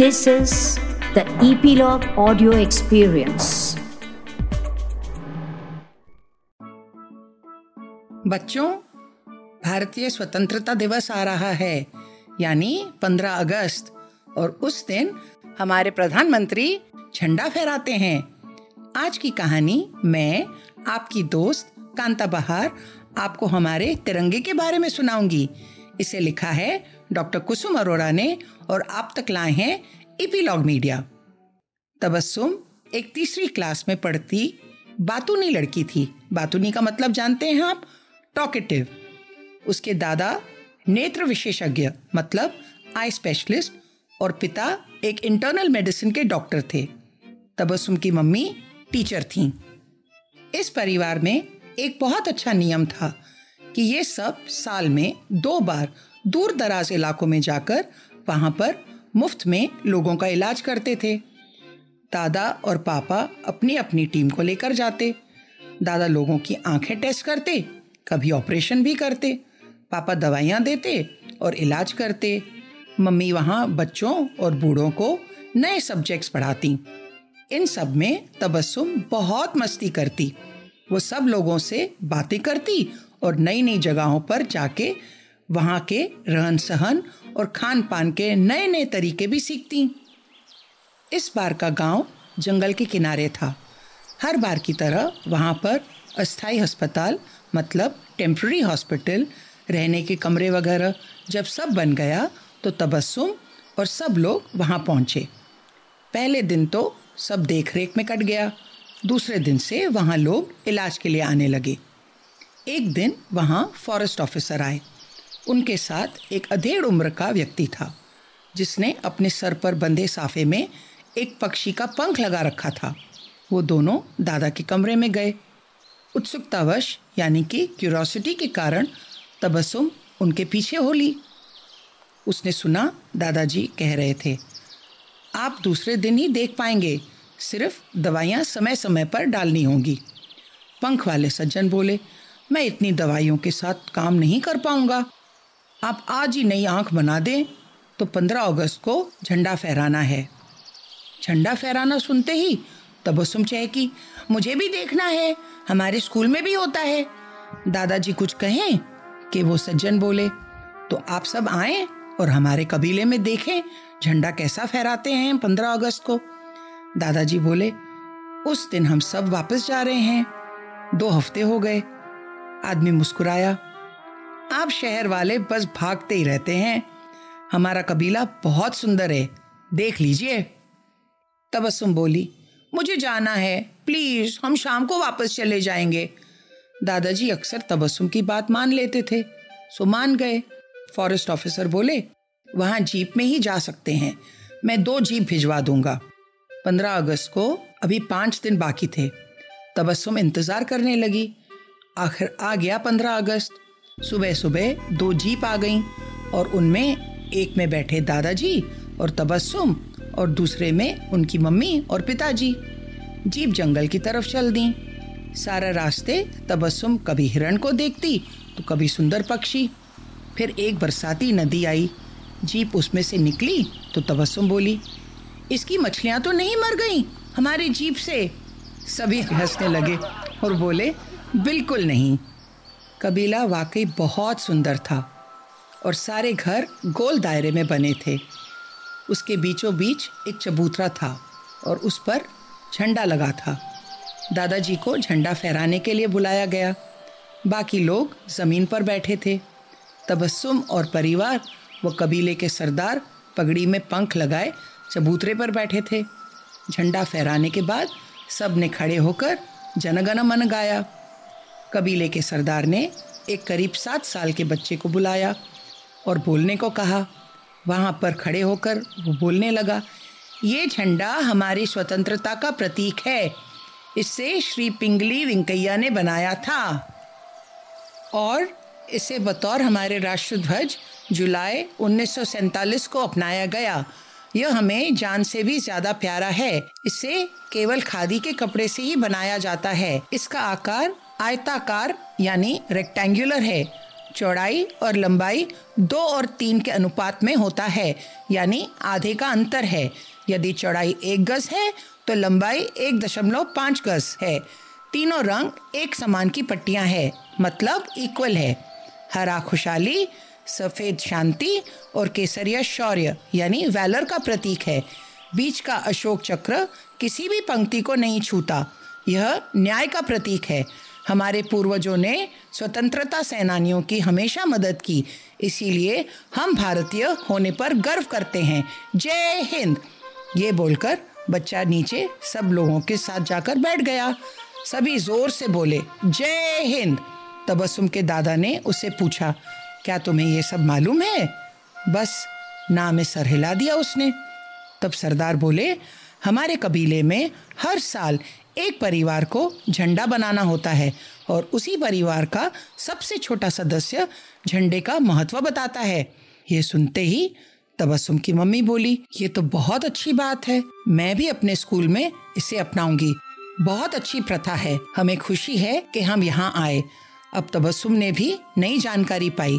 This is the Epilogue Audio Experience. बच्चों, भारतीय स्वतंत्रता दिवस आ रहा है, यानी 15 अगस्त, और उस दिन हमारे प्रधानमंत्री झंडा फहराते हैं आज की कहानी मैं, आपकी दोस्त कांता बहार, आपको हमारे तिरंगे के बारे में सुनाऊँगी इसे लिखा है डॉक्टर कुसुम अरोड़ा ने और आप तक लाए हैं इपीलॉग मीडिया। तबस्सुम, एक तीसरी क्लास में पढ़ती बातूनी लड़की थी। बातूनी का मतलब जानते हैं आप? टॉकेटिव उसके दादा नेत्र विशेषज्ञ मतलब आई स्पेशलिस्ट और पिता एक इंटरनल मेडिसिन के डॉक्टर थे। तबस्सुम की मम्मी टीचर थीं। इस परिवार में एक बहुत अच्छा नियम था। कि ये सब साल में दो बार दूर दराज इलाकों में जाकर वहाँ पर मुफ़्त में लोगों का इलाज करते थे। दादा और पापा अपनी अपनी टीम को लेकर जाते। दादा लोगों की आँखें टेस्ट करते, कभी ऑपरेशन भी करते। पापा दवाइयाँ देते और इलाज करते। मम्मी वहाँ बच्चों और बूढ़ों को नए सब्जेक्ट्स पढ़ाती। इन सब में तबस्सुम बहुत मस्ती करती। वो सब लोगों से बातें करती और नई नई जगहों पर जाके वहाँ के रहन सहन और खान पान के नए नए तरीके भी सीखती। इस बार का गाँव जंगल के किनारे था। हर बार की तरह वहाँ पर अस्थाई अस्पताल मतलब टेम्प्रेरी हॉस्पिटल, रहने के कमरे वगैरह जब सब बन गया तो तबस्सुम और सब लोग वहाँ पहुँचे। पहले दिन तो सब देख रेख में कट गया। दूसरे दिन से वहाँ लोग इलाज के लिए आने लगे। एक दिन वहाँ फॉरेस्ट ऑफिसर आए। उनके साथ एक अधेड़ उम्र का व्यक्ति था, जिसने अपने सर पर बंधे साफे में एक पक्षी का पंख लगा रखा था। वो दोनों दादा के कमरे में गए। उत्सुकतावश, यानी कि क्यूरोसिटी के कारण, तबस्सुम उनके पीछे हो ली। उसने सुना, दादाजी कह रहे थे, आप दूसरे दिन ही देख पाएँगे, सिर्फ़ दवाइयाँ समय समय पर डालनी होंगी। पंख वाले सज्जन बोले मैं इतनी दवाइयों के साथ काम नहीं कर पाऊँगा। आप आज ही नई आँख बना दें तो पंद्रह अगस्त को झंडा फहराना है। झंडा फहराना सुनते ही तबस्सुम चहकी, मुझे भी देखना है, हमारे स्कूल में भी होता है। दादाजी कुछ कहें कि वो सज्जन बोले तो आप सब आए और हमारे कबीले में देखें झंडा कैसा फहराते हैं पंद्रह अगस्त को। दादाजी बोले, उस दिन हम सब वापस जा रहे हैं। दो हफ़्ते हो गए आदमी मुस्कुराया। आप शहर वाले बस भागते ही रहते हैं। हमारा कबीला बहुत सुंदर है। देख लीजिए। तबस्सुम बोली, मुझे जाना है। प्लीज़, हम शाम को वापस चले जाएँगे। दादाजी अक्सर तबस्सुम की बात मान लेते थे। सो मान गए। फॉरेस्ट ऑफिसर बोले, वहाँ जीप में ही जा सकते हैं। मैं दो जीप भिजवा दूँगा। पंद्रह अगस्त को अभी पाँच दिन बाकी थे। तबस्सुम इंतज़ार करने लगी। आखिर आ गया पंद्रह अगस्त। सुबह सुबह दो जीप आ गईं और उनमें एक में बैठे दादाजी और तबस्सुम और दूसरे में उनकी मम्मी और पिताजी। जीप जंगल की तरफ़ चल दी। सारा रास्ते तबस्सुम कभी हिरण को देखती तो कभी सुंदर पक्षी। फिर एक बरसाती नदी आई। जीप उसमें से निकली तो तबस्सुम बोली, इसकी मछलियाँ तो नहीं मर गईं हमारी जीप से? सभी हंसने लगे और बोले बिल्कुल नहीं। कबीला वाकई बहुत सुंदर था और सारे घर गोल दायरे में बने थे। उसके बीचों बीच एक चबूतरा था और उस पर झंडा लगा था। दादाजी को झंडा फहराने के लिए बुलाया गया। बाकी लोग ज़मीन पर बैठे थे। तबस्सुम और परिवार व कबीले के सरदार पगड़ी में पंख लगाए चबूतरे पर बैठे थे। झंडा फहराने के बाद सबने खड़े होकर जनगण मन गाया। कबीले के सरदार ने एक करीब सात साल के बच्चे को बुलाया और बोलने को कहा। वहाँ पर खड़े होकर वो बोलने लगा, ये झंडा हमारी स्वतंत्रता का प्रतीक है। इसे श्री पिंगली वेंकैया ने बनाया था। और इसे बतौर हमारे राष्ट्रध्वज जुलाई उन्नीस को अपनाया गया। यह हमें जान से भी ज़्यादा प्यारा है। इसे केवल खादी के कपड़े से ही बनाया जाता है। इसका आकार आयताकार यानी रेक्टेंगुलर है। चौड़ाई और लंबाई दो और तीन के अनुपात में होता है, यानी आधे का अंतर है। यदि चौड़ाई एक गज है तो लंबाई एक दशमलव पाँच गज है। तीनों रंग एक समान की पट्टियाँ है मतलब इक्वल है। हरा खुशहाली, सफ़ेद शांति और केसरिया शौर्य, यानी वैलर का प्रतीक है। बीच का अशोक चक्र किसी भी पंक्ति को नहीं छूता। यह न्याय का प्रतीक है। हमारे पूर्वजों ने स्वतंत्रता सेनानियों की हमेशा मदद की। इसीलिए हम भारतीय होने पर गर्व करते हैं। जय हिंद। ये बोलकर बच्चा नीचे सब लोगों के साथ जाकर बैठ गया। सभी ज़ोर से बोले, जय हिंद। तबस्सुम के दादा ने उससे पूछा, क्या तुम्हें ये सब मालूम है? बस नाम सर हिला दिया उसने। तब सरदार बोले हमारे कबीले में हर साल एक परिवार को झंडा बनाना होता है और उसी परिवार का सबसे छोटा सदस्य झंडे का महत्व बताता है। ये सुनते ही तबस्सुम की मम्मी बोली, ये तो बहुत अच्छी बात है, मैं भी अपने स्कूल में इसे अपनाऊँगी। बहुत अच्छी प्रथा है, हमें खुशी है कि हम यहाँ आए। अब तबस्सुम ने भी नई जानकारी पाई।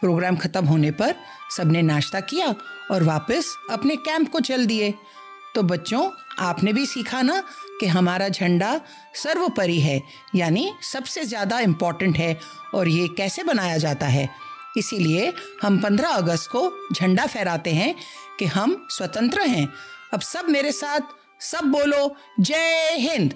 प्रोग्राम खत्म होने पर सबने नाश्ता किया और वापस अपने कैंप को चल दिए। तो बच्चों, आपने भी सीखा ना कि हमारा झंडा सर्वोपरि है, यानी सबसे ज़्यादा इम्पोर्टेंट है और ये कैसे बनाया जाता है? इसीलिए हम 15 अगस्त को झंडा फहराते हैं कि हम स्वतंत्र हैं। अब सब मेरे साथ, सब बोलो, जय हिंद।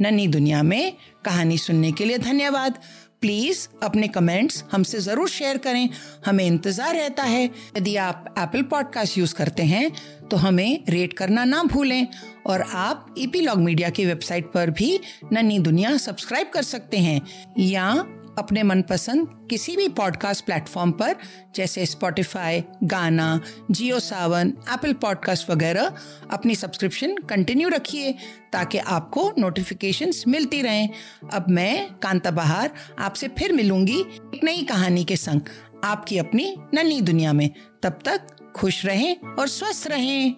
नन्ही दुनिया में कहानी सुनने के लिए धन्यवाद। प्लीज़ अपने कमेंट्स हमसे ज़रूर शेयर करें। हमें इंतज़ार रहता है। यदि आप एप्पल पॉडकास्ट यूज़ करते हैं तो हमें रेट करना ना भूलें और आप ईपी लॉग मीडिया की वेबसाइट पर भी नन्ही दुनिया सब्सक्राइब कर सकते हैं। या अपने मनपसंद किसी भी पॉडकास्ट प्लेटफॉर्म पर, जैसे स्पॉटिफाई गाना जियो सावन एप्पल पॉडकास्ट वगैरह, अपनी सब्सक्रिप्शन कंटिन्यू रखिए, ताकि आपको नोटिफिकेशंस मिलती रहें। अब मैं, कांता बहार, आपसे फिर मिलूँगी एक नई कहानी के संग, आपकी अपनी नन्ही दुनिया में। तब तक खुश रहें और स्वस्थ रहें।